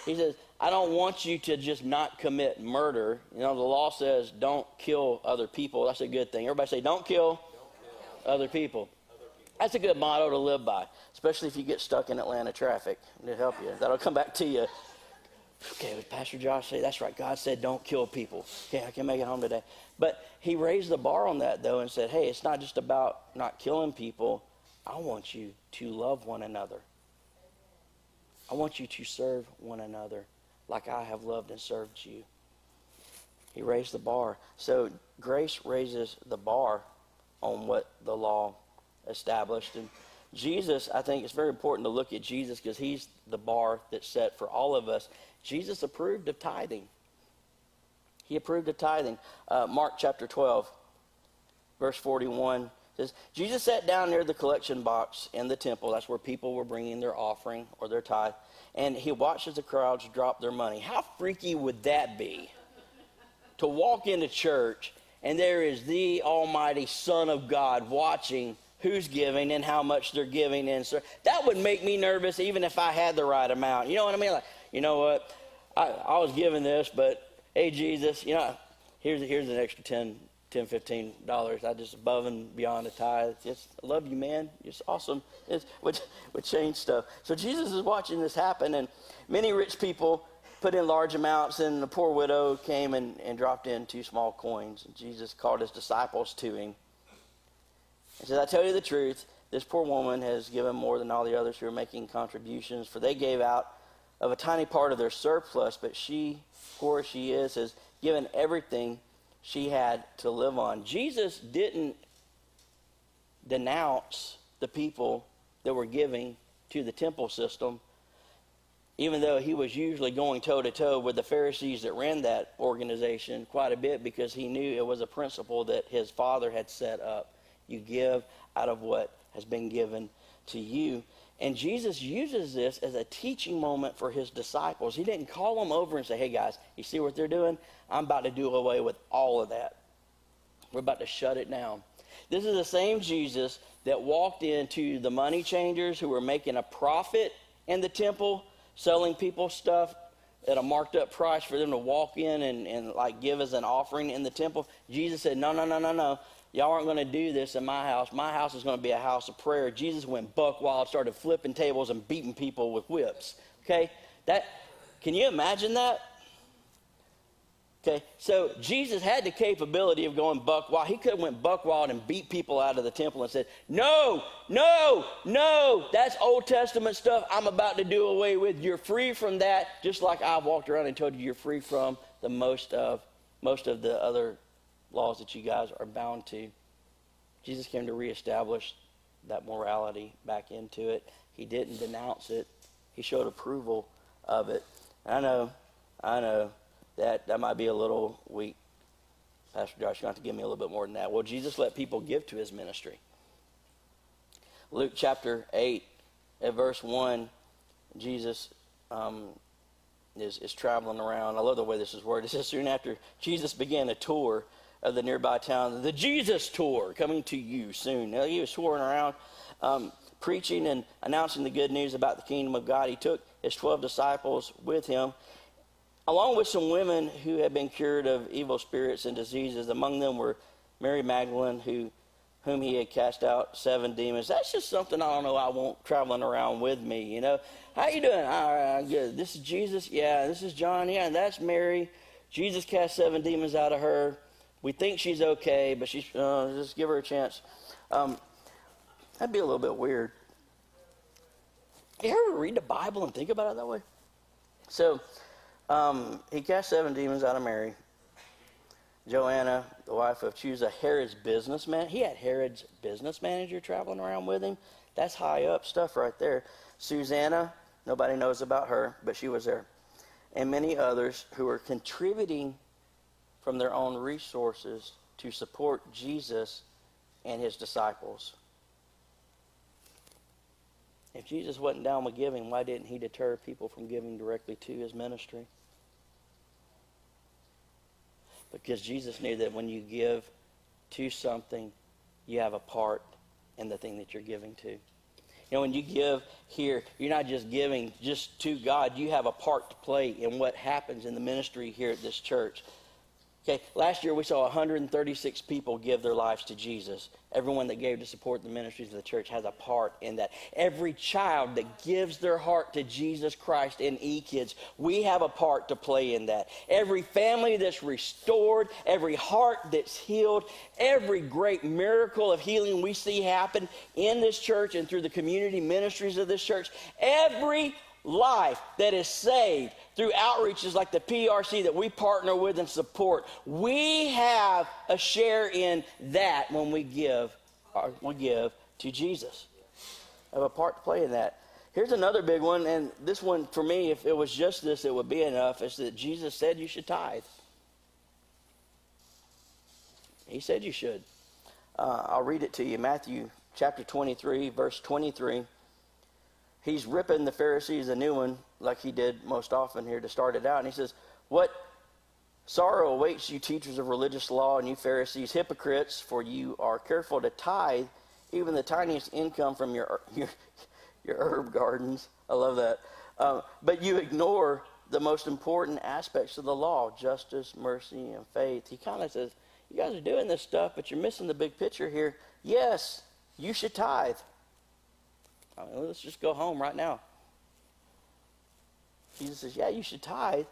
He says, I don't want you to just not commit murder. You know, the law says don't kill other people. That's a good thing. Everybody say, don't kill, don't kill. Other, people. other people. That's a good motto to live by, especially if you get stuck in Atlanta traffic. To help you. That'll come back to you. Okay, with Pastor Josh say, that's right. God said don't kill people. Okay, I can make it home today. But he raised the bar on that, though, and said, hey, it's not just about not killing people. I want you to love one another. I want you to serve one another like I have loved and served you. He raised the bar. So grace raises the bar on what the law established. And Jesus, I think it's very important to look at Jesus because he's the bar that's set for all of us. Jesus approved of tithing. He approved of tithing. Uh, Mark chapter 12, verse 41 says, Jesus sat down near the collection box in the temple. That's where people were bringing their offering or their tithe and he watches the crowds drop their money. How freaky would that be? to walk into church and there is the Almighty Son of God watching who's giving and how much they're giving. And so that would make me nervous even if I had the right amount. You know what I mean? Like, you know what? I, I was given this, but hey, Jesus, you know, here's, here's an extra 10, 10 15 dollars. I just above and beyond the tithe. Just I love you man. It's awesome. It's would, would change stuff. So jesus is watching this happen and many rich people put in large amounts and the poor widow came and, and dropped in two small coins and jesus called his disciples to him. And said i tell you the truth this poor woman has given more than all the others who are making contributions for they gave out of a tiny part of their surplus but she poor as she is has given everything she had to live on. Jesus didn't denounce the people that were giving to the temple system, even though he was usually going toe to toe with the Pharisees that ran that organization quite a bit because he knew it was a principle that his father had set up. You give out of what has been given to you. And Jesus uses this as a teaching moment for his disciples. He didn't call them over and say, hey guys, you see what they're doing? I'm about to do away with all of that. We're about to shut it down. This is the same Jesus that walked into the money changers who were making a profit in the temple, selling people stuff at a marked up price for them to walk in and, and like give as an offering in the temple. Jesus said, No, no, no, no, no. Y'all aren't going to do this in my house. My house is going to be a house of prayer. Jesus went buck wild, started flipping tables and beating people with whips. Okay? That can you imagine that? Okay, so Jesus had the capability of going buck wild. He could have went buck wild and beat people out of the temple and said, "No, no, no, that's Old Testament stuff. I'm about to do away with. You're free from that." Just like I walked around and told you, you're free from the most of most of the other laws that you guys are bound to. Jesus came to reestablish that morality back into it. He didn't denounce it. He showed approval of it. I know, I know that that might be a little weak. Pastor Josh, you have to give me a little bit more than that. Well, Jesus let people give to his ministry. Luke chapter 8, at verse 1, Jesus um, is, is traveling around. I love the way this is worded. It says, soon after Jesus began a tour of the nearby town, the Jesus tour coming to you soon. Now, he was touring around, um, preaching and announcing the good news about the kingdom of God. He took his 12 disciples with him, along with some women who had been cured of evil spirits and diseases. Among them were Mary Magdalene, who whom he had cast out seven demons. That's just something I don't know I want traveling around with me, you know. How you doing? All right, good. This is Jesus. Yeah, this is John. Yeah, and that's Mary. Jesus cast seven demons out of her. We think she's okay, but she's uh, just give her a chance. Um, that'd be a little bit weird. You ever read the Bible and think about it that way? So, um, he cast seven demons out of Mary. Joanna, the wife of Chuza, Herod's businessman. He had Herod's business manager traveling around with him. That's high up stuff right there. Susanna, nobody knows about her, but she was there. And many others who were contributing from their own resources to support Jesus and his disciples. If Jesus wasn't down with giving, why didn't he deter people from giving directly to his ministry? Because Jesus knew that when you give to something, you have a part in the thing that you're giving to. You know, when you give here, you're not just giving just to God, you have a part to play in what happens in the ministry here at this church. Okay, last year we saw 136 people give their lives to Jesus. Everyone that gave to support the ministries of the church has a part in that. Every child that gives their heart to Jesus Christ in E-Kids, we have a part to play in that. Every family that's restored, every heart that's healed, every great miracle of healing we see happen in this church and through the community ministries of this church, every life that is saved through outreaches like the PRC that we partner with and support, we have a share in that when we give, or we give to Jesus. Have a part to play in that. Here's another big one, and this one for me, if it was just this, it would be enough. Is that Jesus said you should tithe. He said you should. Uh, I'll read it to you. Matthew chapter 23, verse 23 he's ripping the Pharisees a new one, like he did most often here to start it out. And he says, What sorrow awaits you, teachers of religious law, and you Pharisees, hypocrites, for you are careful to tithe even the tiniest income from your, your, your herb gardens. I love that. Um, but you ignore the most important aspects of the law justice, mercy, and faith. He kind of says, You guys are doing this stuff, but you're missing the big picture here. Yes, you should tithe. I mean, let's just go home right now. Jesus says, Yeah, you should tithe,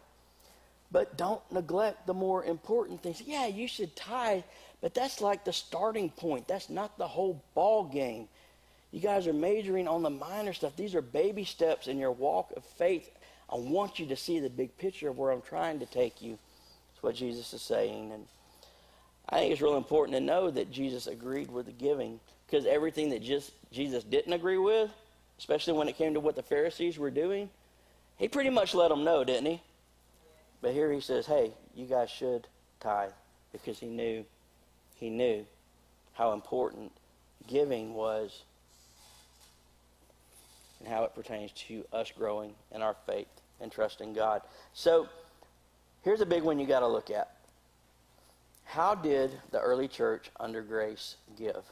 but don't neglect the more important things. Yeah, you should tithe, but that's like the starting point. That's not the whole ball game. You guys are majoring on the minor stuff. These are baby steps in your walk of faith. I want you to see the big picture of where I'm trying to take you. That's what Jesus is saying. And I think it's really important to know that Jesus agreed with the giving because everything that just Jesus didn't agree with, especially when it came to what the Pharisees were doing, he pretty much let them know, didn't he? But here he says, hey, you guys should tithe because he knew, he knew how important giving was and how it pertains to us growing in our faith and trusting God. So here's a big one you got to look at. How did the early church under grace give?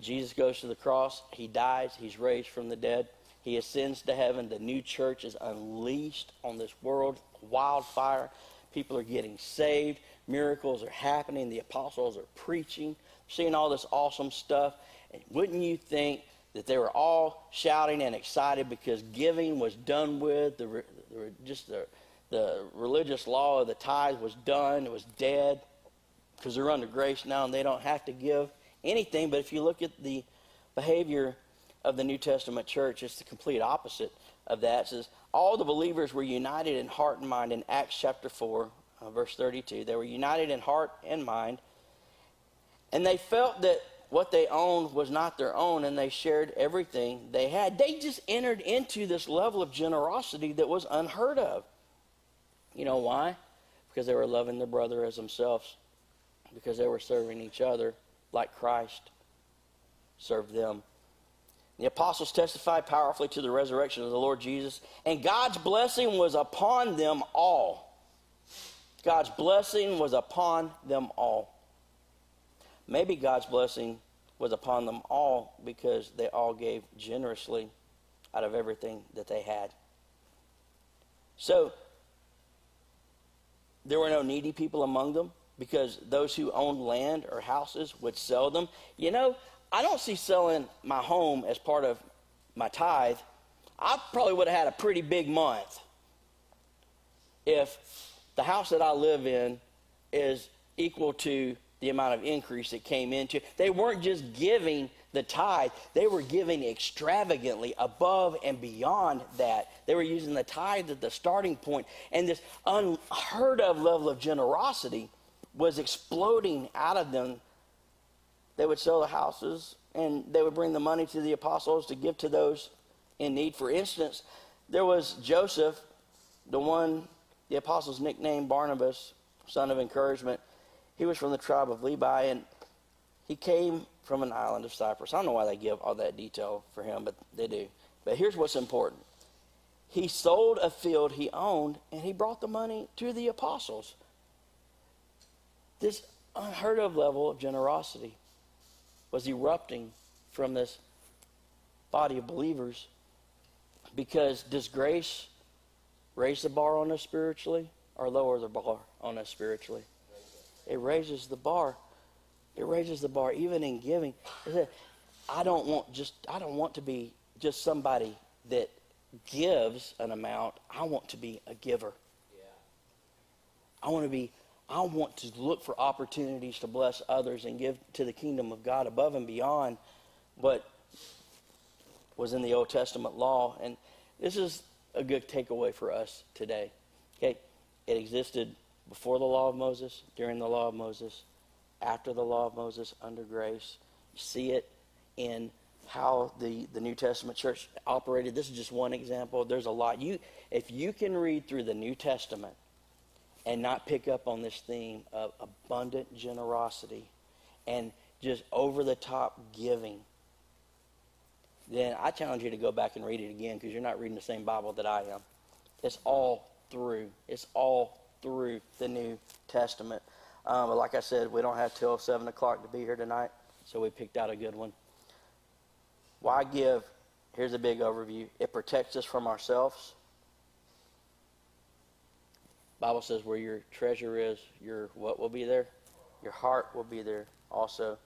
Jesus goes to the cross. He dies. He's raised from the dead. He ascends to heaven. The new church is unleashed on this world. Wildfire. People are getting saved. Miracles are happening. The apostles are preaching. Seeing all this awesome stuff. And wouldn't you think that they were all shouting and excited because giving was done with? The, the just the, the religious law of the tithe was done. It was dead because they're under grace now and they don't have to give anything. But if you look at the behavior of the New Testament church, it's the complete opposite of that. It says, All the believers were united in heart and mind in Acts chapter 4, uh, verse 32. They were united in heart and mind. And they felt that what they owned was not their own, and they shared everything they had. They just entered into this level of generosity that was unheard of. You know why? Because they were loving their brother as themselves, because they were serving each other like Christ served them. The apostles testified powerfully to the resurrection of the Lord Jesus, and God's blessing was upon them all. God's blessing was upon them all. Maybe God's blessing was upon them all because they all gave generously out of everything that they had. So, there were no needy people among them because those who owned land or houses would sell them. You know, I don't see selling my home as part of my tithe. I probably would have had a pretty big month if the house that I live in is equal to the amount of increase that came into. They weren't just giving the tithe, they were giving extravagantly above and beyond that. They were using the tithe as the starting point and this unheard of level of generosity was exploding out of them. They would sell the houses and they would bring the money to the apostles to give to those in need. For instance, there was Joseph, the one the apostles nicknamed Barnabas, son of encouragement. he was from the tribe of Levi, and he came from an island of Cyprus. I don't know why they give all that detail for him, but they do. But here's what's important he sold a field he owned, and he brought the money to the apostles. This unheard of level of generosity was erupting from this body of believers because does grace raise the bar on us spiritually or lower the bar on us spiritually? It raises the bar. It raises the bar even in giving. I don't want just I don't want to be just somebody that gives an amount. I want to be a giver. Yeah. I want to be I want to look for opportunities to bless others and give to the kingdom of God above and beyond what was in the Old Testament law. And this is a good takeaway for us today. Okay, it existed before the law of Moses, during the law of Moses, after the law of Moses, under grace. You see it in how the, the New Testament church operated. This is just one example. There's a lot. You, if you can read through the New Testament and not pick up on this theme of abundant generosity and just over the top giving, then I challenge you to go back and read it again because you're not reading the same Bible that I am. It's all through. It's all through the New Testament. Um, but like I said, we don't have till 7 o'clock to be here tonight, so we picked out a good one. Why give? Here's a big overview. It protects us from ourselves. Bible says where your treasure is, your what will be there? Your heart will be there also.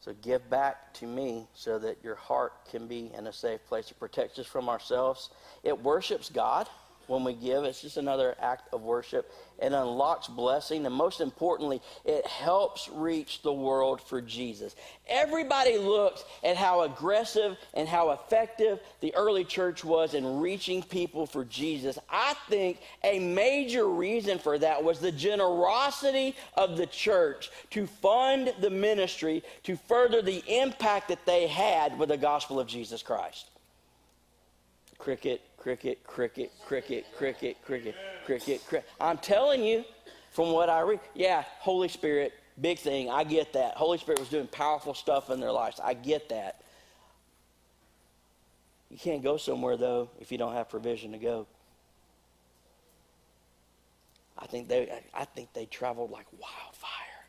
So give back to me so that your heart can be in a safe place. It protects us from ourselves. It worships God when we give. It's just another act of worship. It unlocks blessing, and most importantly, it helps reach the world for Jesus. Everybody looks at how aggressive and how effective the early church was in reaching people for Jesus. I think a major reason for that was the generosity of the church to fund the ministry to further the impact that they had with the gospel of Jesus Christ. Cricket cricket, cricket, cricket, cricket, cricket, cricket, cricket. I'm telling you from what I read. Yeah, Holy Spirit, big thing. I get that. Holy Spirit was doing powerful stuff in their lives. I get that. You can't go somewhere, though, if you don't have provision to go. I think they, I think they traveled like wildfire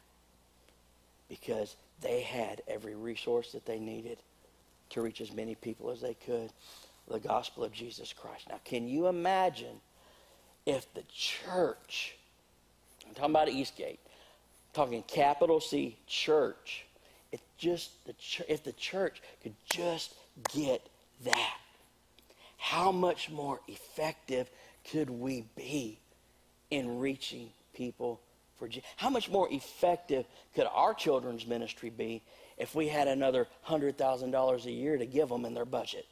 because they had every resource that they needed to reach as many people as they could the gospel of Jesus Christ. Now, can you imagine if the church, I'm talking about Eastgate, talking capital C church, if just the if the church could just get that, how much more effective could we be in reaching people for Jesus? How much more effective could our children's ministry be if we had another $100,000 a year to give them in their budget?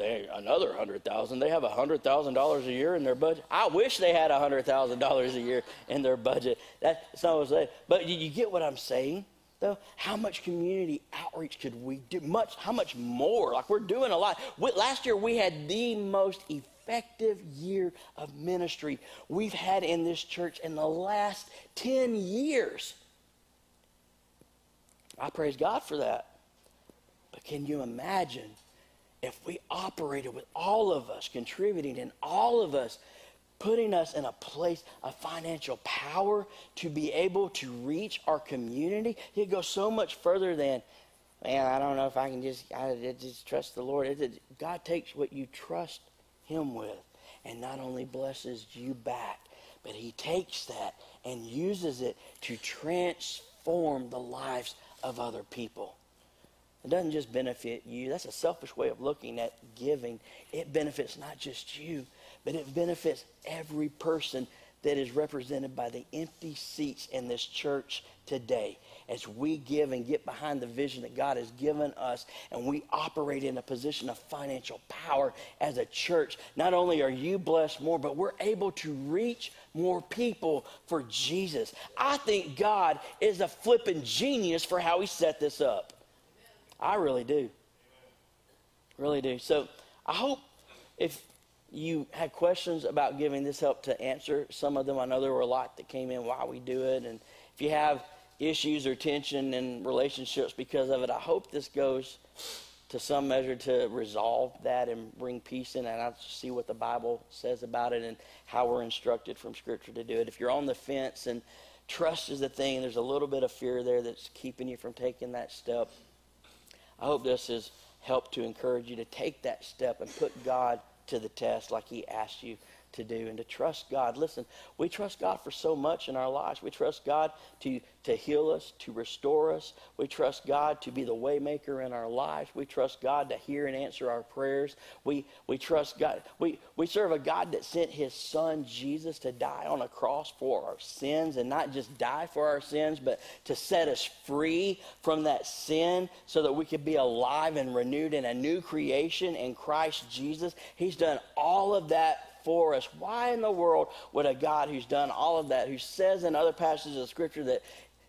They another hundred thousand. They have a hundred thousand dollars a year in their budget. I wish they had a hundred thousand dollars a year in their budget. That's not what I'm saying. But you, get what I'm saying, though. How much community outreach could we do? Much. How much more? Like we're doing a lot. We, last year we had the most effective year of ministry we've had in this church in the last ten years. I praise God for that. But can you imagine? If we operated with all of us contributing and all of us putting us in a place of financial power to be able to reach our community, it goes so much further than, man, I don't know if I can just, I just trust the Lord. It, God takes what you trust Him with and not only blesses you back, but He takes that and uses it to transform the lives of other people. It doesn't just benefit you. That's a selfish way of looking at giving. It benefits not just you, but it benefits every person that is represented by the empty seats in this church today as we give and get behind the vision that God has given us and we operate in a position of financial power as a church. Not only are you blessed more, but we're able to reach more people for Jesus. I think God is a flipping genius for how he set this up. I really do. Really do. So I hope if you had questions about giving this help to answer some of them. I know there were a lot that came in why we do it. And if you have issues or tension in relationships because of it, I hope this goes to some measure to resolve that and bring peace in. And I see what the Bible says about it and how we're instructed from Scripture to do it. If you're on the fence and trust is the thing, there's a little bit of fear there that's keeping you from taking that step. I hope this has helped to encourage you to take that step and put God to the test like He asked you to do and to trust God. Listen, we trust God for so much in our lives. We trust God to, to heal us, to restore us. We trust God to be the waymaker in our lives. We trust God to hear and answer our prayers. We, we trust God. We, we serve a God that sent his son Jesus to die on a cross for our sins and not just die for our sins, but to set us free from that sin so that we could be alive and renewed in a new creation in Christ Jesus. He's done all of that for us. Why in the world would a God who's done all of that, who says in other passages of Scripture that,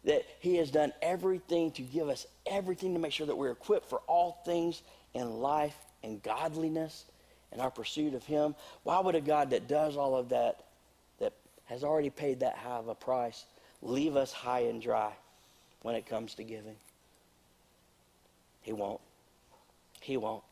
that He has done everything to give us everything to make sure that we're equipped for all things in life and godliness and our pursuit of Him? Why would a God that does all of that, that has already paid that high of a price, leave us high and dry when it comes to giving? He won't. He won't.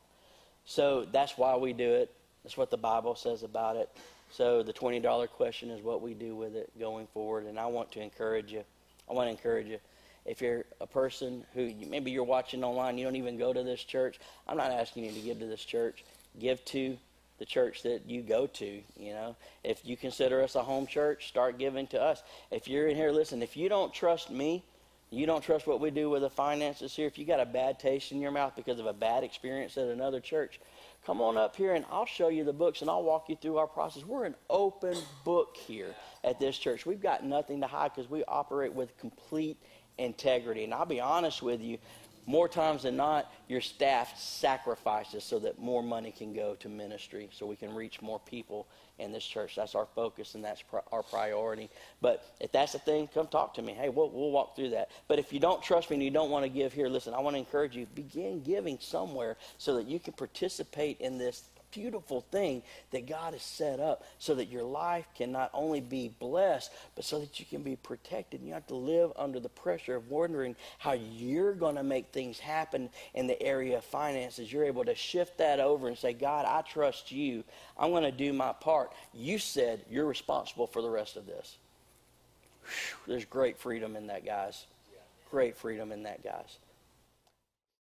So that's why we do it. That's what the Bible says about it. So the $20 question is what we do with it going forward. And I want to encourage you. I want to encourage you. If you're a person who maybe you're watching online, you don't even go to this church, I'm not asking you to give to this church. Give to the church that you go to, you know. If you consider us a home church, start giving to us. If you're in here, listen, if you don't trust me, you don't trust what we do with the finances here, if you got a bad taste in your mouth because of a bad experience at another church, Come on up here and I'll show you the books and I'll walk you through our process. We're an open book here at this church. We've got nothing to hide because we operate with complete integrity. And I'll be honest with you, more times than not, your staff sacrifices so that more money can go to ministry, so we can reach more people in this church. That's our focus and that's our priority. But if that's the thing, come talk to me. Hey, we'll, we'll walk through that. But if you don't trust me and you don't want to give here, listen, I want to encourage you, begin giving somewhere so that you can participate in this beautiful thing that God has set up so that your life can not only be blessed, but so that you can be protected. You have to live under the pressure of wondering how you're going to make things happen in the area of finances. You're able to shift that over and say, God, I trust you. I'm going to do my part. You said you're responsible for the rest of this. Whew, there's great freedom in that, guys. Great freedom in that, guys.